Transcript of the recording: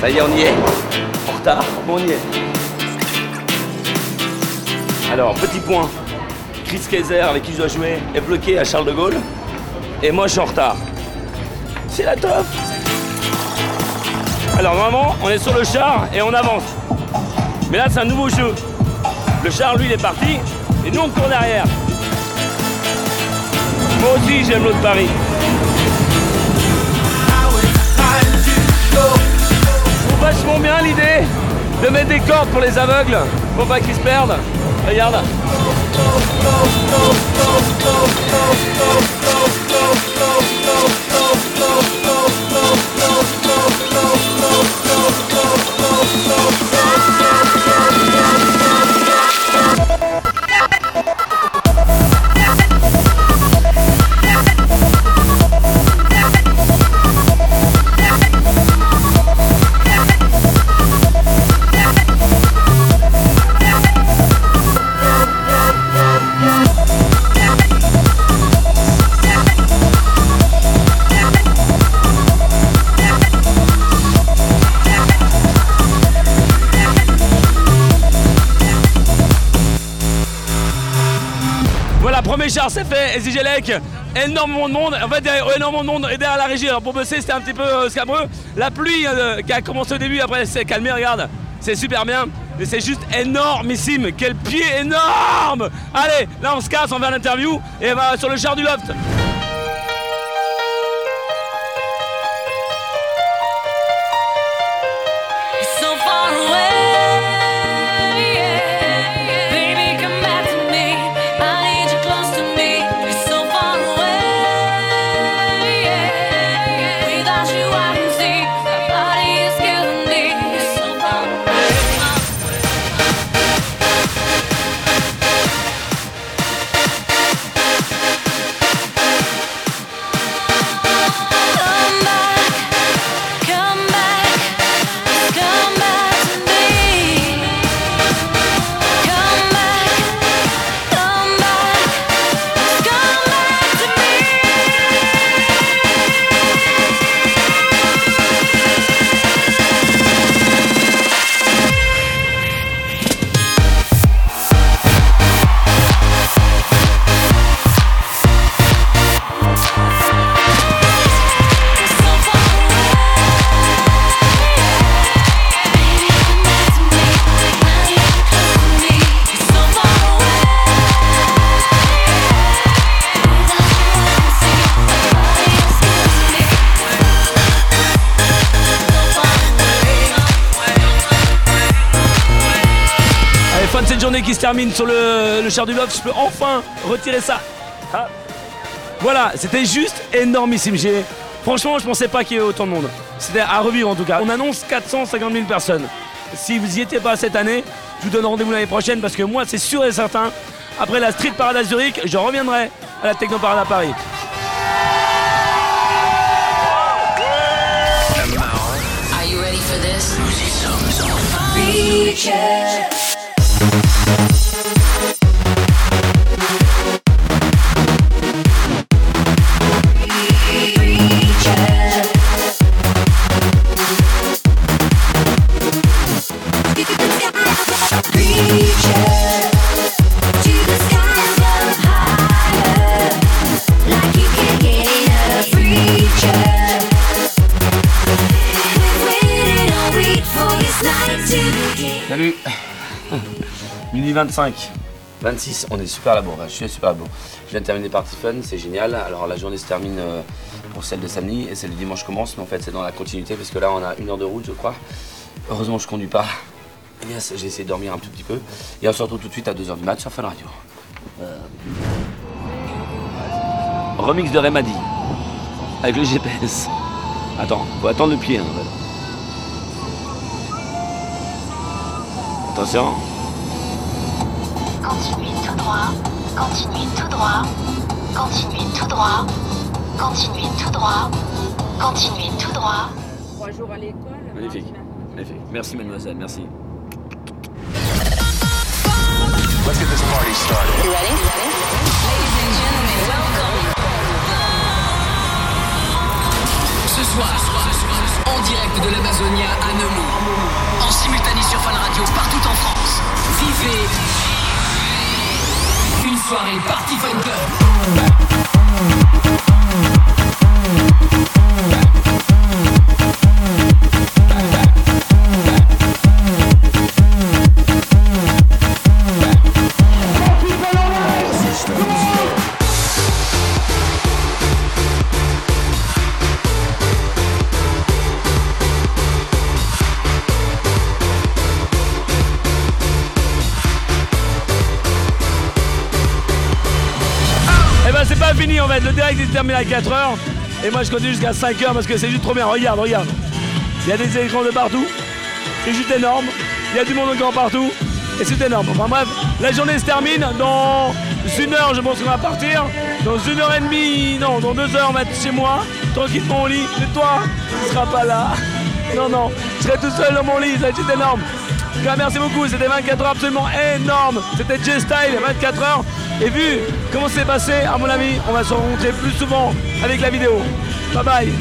Ça y est, on y est. En retard, on y est. Alors, petit point. Chris Kaiser, avec qui je dois jouer, est bloqué à Charles de Gaulle. Et moi, je suis en retard. C'est la top Alors, normalement, on est sur le char et on avance. Mais là, c'est un nouveau jeu. Le char, lui, il est parti. Et nous, on court derrière. Moi aussi, j'aime l'autre Paris. Vachement bien l'idée de mettre des cordes pour les aveugles, pour pas qu'ils se perdent. Regarde. Voilà, premier char c'est fait, Zigelec, énormément de monde, en fait énormément de monde derrière la régie, alors pour bosser c'était un petit peu euh, scabreux, la pluie euh, qui a commencé au début, après s'est calmée, regarde, c'est super bien, mais c'est juste énormissime, quel pied énorme. Allez, là on se casse, on va à l'interview, et on va sur le char du loft qui se termine sur le, le char du loft, je peux enfin retirer ça. Ah. Voilà, c'était juste énormissime. J'ai- Franchement, je pensais pas qu'il y ait autant de monde. C'était à revivre en tout cas. On annonce 450 000 personnes. Si vous y étiez pas cette année, je vous donne rendez-vous l'année prochaine parce que moi, c'est sûr et certain, après la Street Parade à Zurich, je reviendrai à la Techno Parade à Paris. Are you ready for this? Creature. Minuit 25. 26, on est super là je suis super là Je viens de terminer Party Fun, c'est génial. Alors la journée se termine euh, pour celle de samedi et celle du dimanche commence, mais en fait c'est dans la continuité parce que là on a une heure de route je crois. Heureusement je conduis pas. J'ai essayé de dormir un tout petit peu. Et on se retrouve tout de suite à 2h du mat sur Fun Radio. Euh. Remix de Remadi. Avec le GPS. Attends, faut attendre le pied. hein. Attention. Continuez tout droit, continuez tout droit, continuez tout droit, continuez tout droit, continuez tout droit. Trois jours à l'école. Magnifique. Magnifique. Merci mademoiselle, merci. Let's get this party started. You ready? Ladies and gentlemen, welcome. Ce soir, en direct de la base Amazonia à Nemours. En simultané sur Fun Radio partout en France. Vivez une soirée Party Fun Club. Ben c'est pas fini en fait, le direct il se termine à 4h et moi je continue jusqu'à 5h parce que c'est juste trop bien, regarde, regarde. Il y a des écrans de partout, c'est juste énorme, il y a du monde encore partout et c'est énorme. Enfin bref, la journée se termine dans une heure je pense qu'on va partir, dans une heure et demie, non, dans deux heures on va être chez moi, tranquillement au lit, et toi, tu seras pas là. Non, non, je serai tout seul dans mon lit, ça juste énorme. Merci beaucoup, c'était 24 heures absolument énorme. C'était J-Style, 24 heures. Et vu comment c'est passé, à mon avis, on va se rencontrer plus souvent avec la vidéo. Bye bye